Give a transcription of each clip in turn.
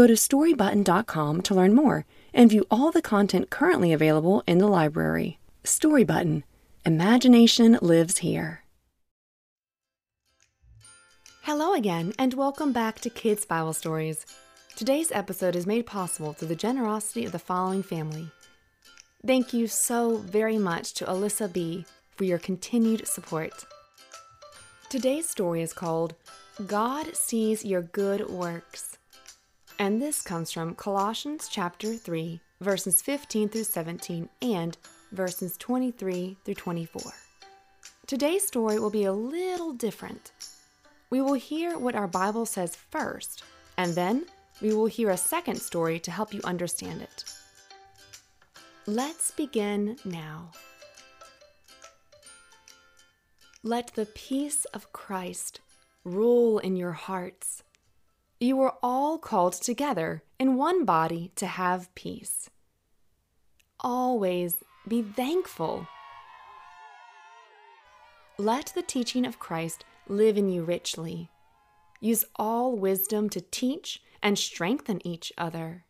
Go to storybutton.com to learn more and view all the content currently available in the library. Storybutton Imagination lives here. Hello again, and welcome back to Kids Bible Stories. Today's episode is made possible through the generosity of the following family. Thank you so very much to Alyssa B. for your continued support. Today's story is called God Sees Your Good Works. And this comes from Colossians chapter 3, verses 15 through 17 and verses 23 through 24. Today's story will be a little different. We will hear what our Bible says first, and then we will hear a second story to help you understand it. Let's begin now. Let the peace of Christ rule in your hearts. You are all called together in one body to have peace. Always be thankful. Let the teaching of Christ live in you richly. Use all wisdom to teach and strengthen each other.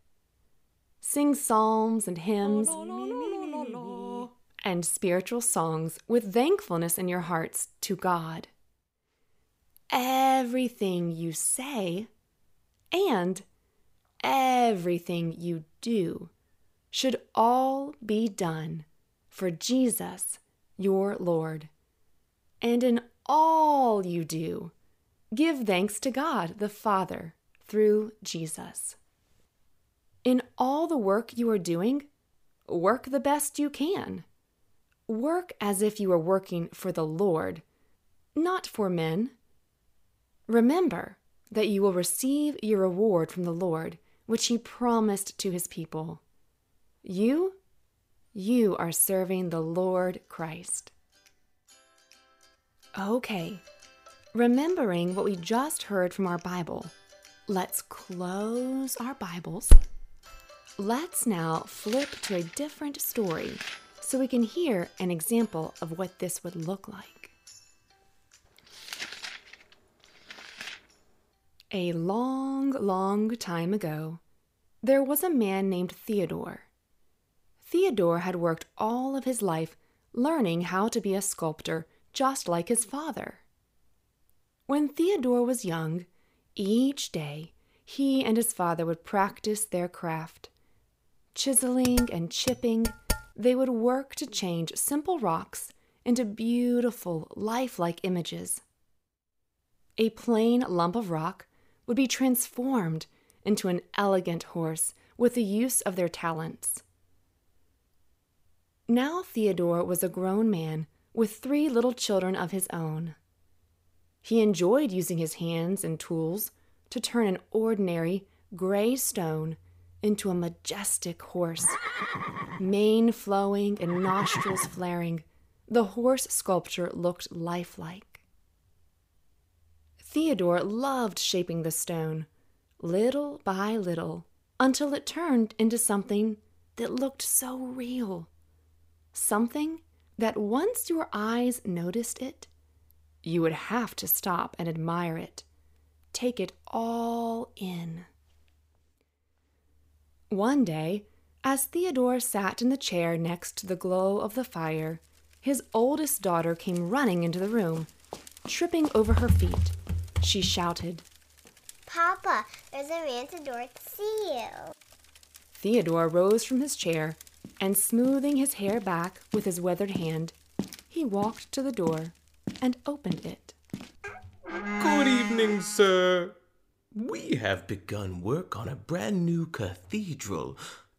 Sing psalms and hymns oh, and spiritual songs with thankfulness in your hearts to God. Everything you say and everything you do should all be done for Jesus, your Lord. And in all you do, give thanks to God the Father through Jesus. In all the work you are doing, work the best you can. Work as if you are working for the Lord, not for men. Remember that you will receive your reward from the Lord, which He promised to His people. You, you are serving the Lord Christ. Okay, remembering what we just heard from our Bible, let's close our Bibles. Let's now flip to a different story so we can hear an example of what this would look like. A long, long time ago, there was a man named Theodore. Theodore had worked all of his life learning how to be a sculptor just like his father. When Theodore was young, each day he and his father would practice their craft. Chiseling and chipping, they would work to change simple rocks into beautiful, lifelike images. A plain lump of rock would be transformed into an elegant horse with the use of their talents. Now Theodore was a grown man with three little children of his own. He enjoyed using his hands and tools to turn an ordinary gray stone into a majestic horse. Mane flowing and nostrils flaring, the horse sculpture looked lifelike. Theodore loved shaping the stone, little by little, until it turned into something that looked so real something that once your eyes noticed it, you would have to stop and admire it, take it all in. One day, as Theodore sat in the chair next to the glow of the fire, his oldest daughter came running into the room, tripping over her feet. She shouted, Papa, there's a man to door to see you. Theodore rose from his chair and smoothing his hair back with his weathered hand, he walked to the door and opened it. Good evening, sir. We have begun work on a brand new cathedral,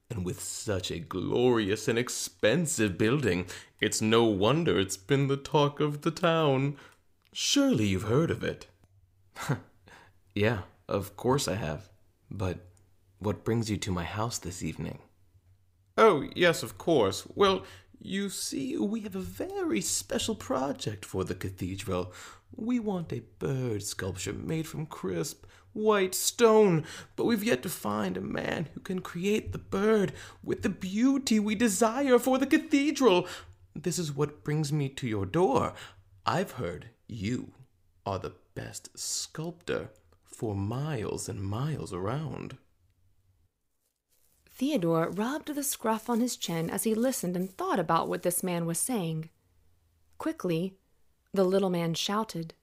and with such a glorious and expensive building, it's no wonder it's been the talk of the town. Surely you've heard of it. yeah, of course I have. But what brings you to my house this evening? Oh, yes, of course. Well, You see, we have a very special project for the cathedral. We want a bird sculpture made from crisp, white stone, but we've yet to find a man who can create the bird with the beauty we desire for the cathedral. This is what brings me to your door. I've heard you are the best sculptor for miles and miles around. Theodore rubbed the scruff on his chin as he listened and thought about what this man was saying. Quickly, the little man shouted,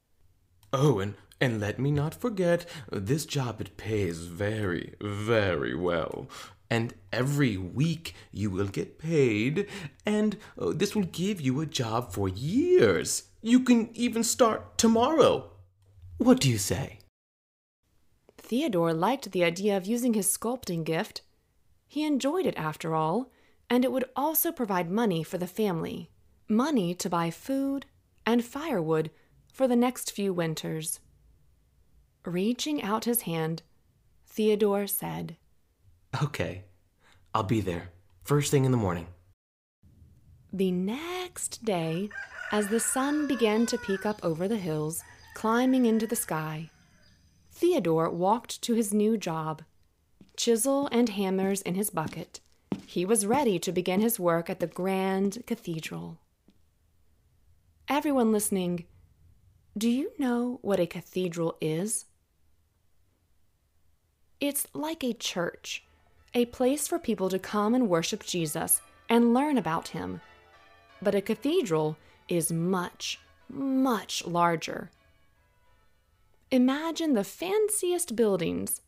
Oh, and, and let me not forget, this job it pays very, very well. And every week you will get paid, and uh, this will give you a job for years. You can even start tomorrow. What do you say? Theodore liked the idea of using his sculpting gift. He enjoyed it after all, and it would also provide money for the family money to buy food and firewood for the next few winters. Reaching out his hand, Theodore said, Okay, I'll be there first thing in the morning. The next day, as the sun began to peek up over the hills, climbing into the sky, Theodore walked to his new job. Chisel and hammers in his bucket, he was ready to begin his work at the grand cathedral. Everyone listening, do you know what a cathedral is? It's like a church, a place for people to come and worship Jesus and learn about him. But a cathedral is much, much larger. Imagine the fanciest buildings,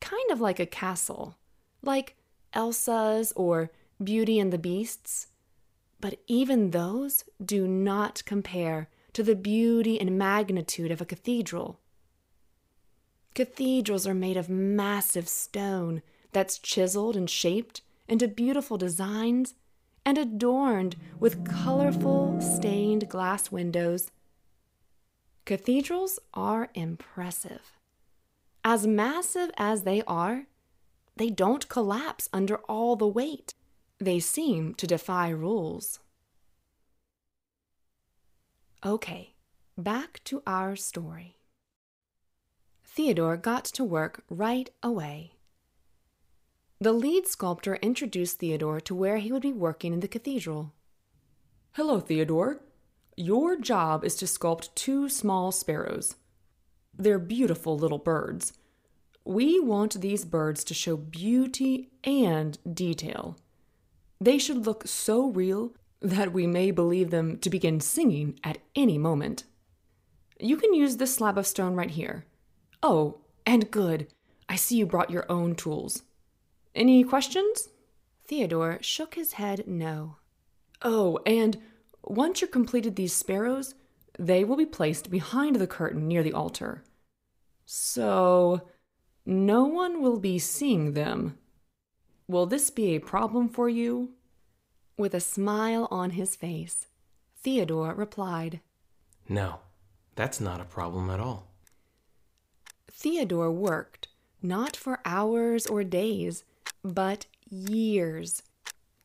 kind of like a castle, like Elsa's or Beauty and the Beasts. But even those do not compare to the beauty and magnitude of a cathedral. Cathedrals are made of massive stone that's chiseled and shaped into beautiful designs and adorned with colorful stained glass windows. Cathedrals are impressive. As massive as they are, they don't collapse under all the weight. They seem to defy rules. Okay, back to our story. Theodore got to work right away. The lead sculptor introduced Theodore to where he would be working in the cathedral. Hello, Theodore. Your job is to sculpt two small sparrows. They're beautiful little birds. We want these birds to show beauty and detail. They should look so real that we may believe them to begin singing at any moment. You can use this slab of stone right here. Oh, and good. I see you brought your own tools. Any questions? Theodore shook his head no. Oh, and once you've completed these sparrows, they will be placed behind the curtain near the altar. So, no one will be seeing them. Will this be a problem for you? With a smile on his face, Theodore replied, No, that's not a problem at all. Theodore worked not for hours or days, but years,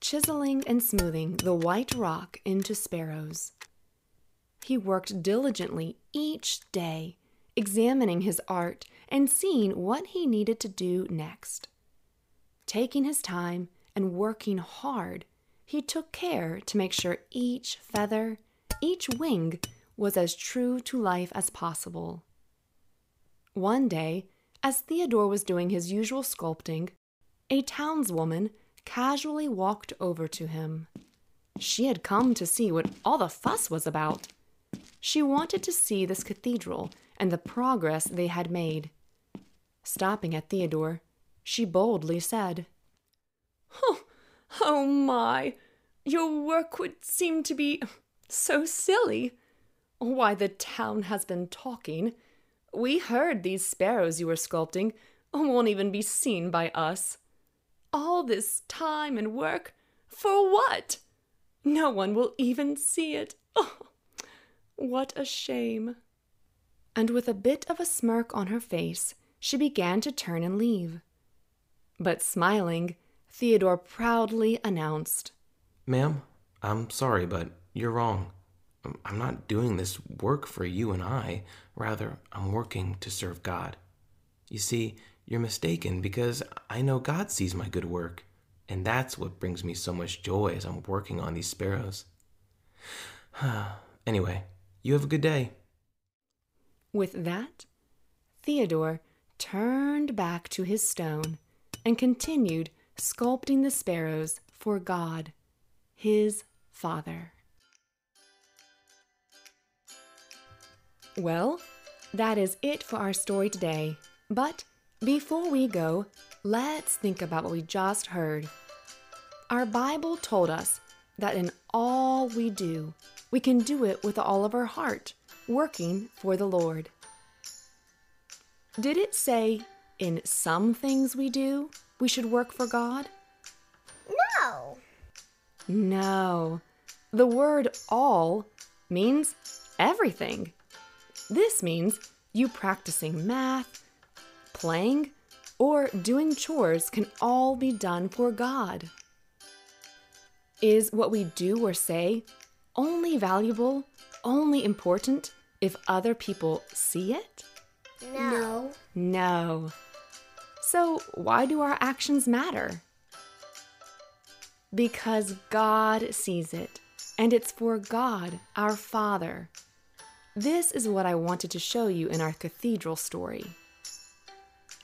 chiseling and smoothing the white rock into sparrows. He worked diligently each day, examining his art and seeing what he needed to do next. Taking his time and working hard, he took care to make sure each feather, each wing was as true to life as possible. One day, as Theodore was doing his usual sculpting, a townswoman casually walked over to him. She had come to see what all the fuss was about. She wanted to see this cathedral and the progress they had made. Stopping at Theodore, she boldly said, Oh, oh my! Your work would seem to be so silly. Why, the town has been talking. We heard these sparrows you were sculpting won't even be seen by us. All this time and work for what? No one will even see it. Oh, what a shame. And with a bit of a smirk on her face, she began to turn and leave. But smiling, Theodore proudly announced, Ma'am, I'm sorry, but you're wrong. I'm not doing this work for you and I. Rather, I'm working to serve God. You see, you're mistaken because I know God sees my good work, and that's what brings me so much joy as I'm working on these sparrows. anyway, you have a good day. With that, Theodore turned back to his stone and continued sculpting the sparrows for God, his Father. Well, that is it for our story today. But before we go, let's think about what we just heard. Our Bible told us that in all we do, we can do it with all of our heart, working for the Lord. Did it say in some things we do, we should work for God? No. No. The word all means everything. This means you practicing math, playing, or doing chores can all be done for God. Is what we do or say only valuable, only important if other people see it? No. No. So, why do our actions matter? Because God sees it, and it's for God, our Father. This is what I wanted to show you in our cathedral story.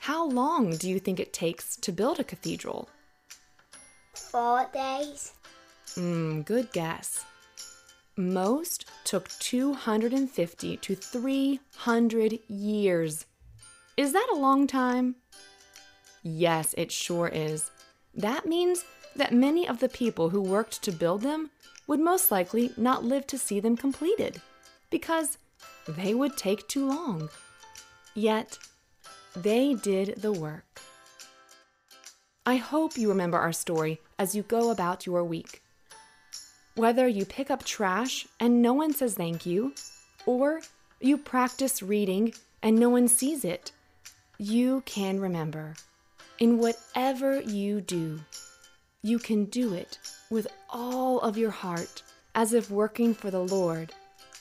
How long do you think it takes to build a cathedral? Four days. Hmm, good guess. Most took 250 to 300 years. Is that a long time? Yes, it sure is. That means that many of the people who worked to build them would most likely not live to see them completed because they would take too long. Yet, they did the work. I hope you remember our story as you go about your week. Whether you pick up trash and no one says thank you, or you practice reading and no one sees it, you can remember in whatever you do, you can do it with all of your heart as if working for the Lord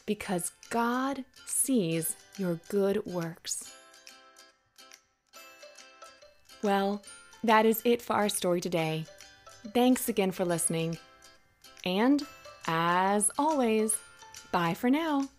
because God sees your good works. Well, that is it for our story today. Thanks again for listening. And as always, bye for now.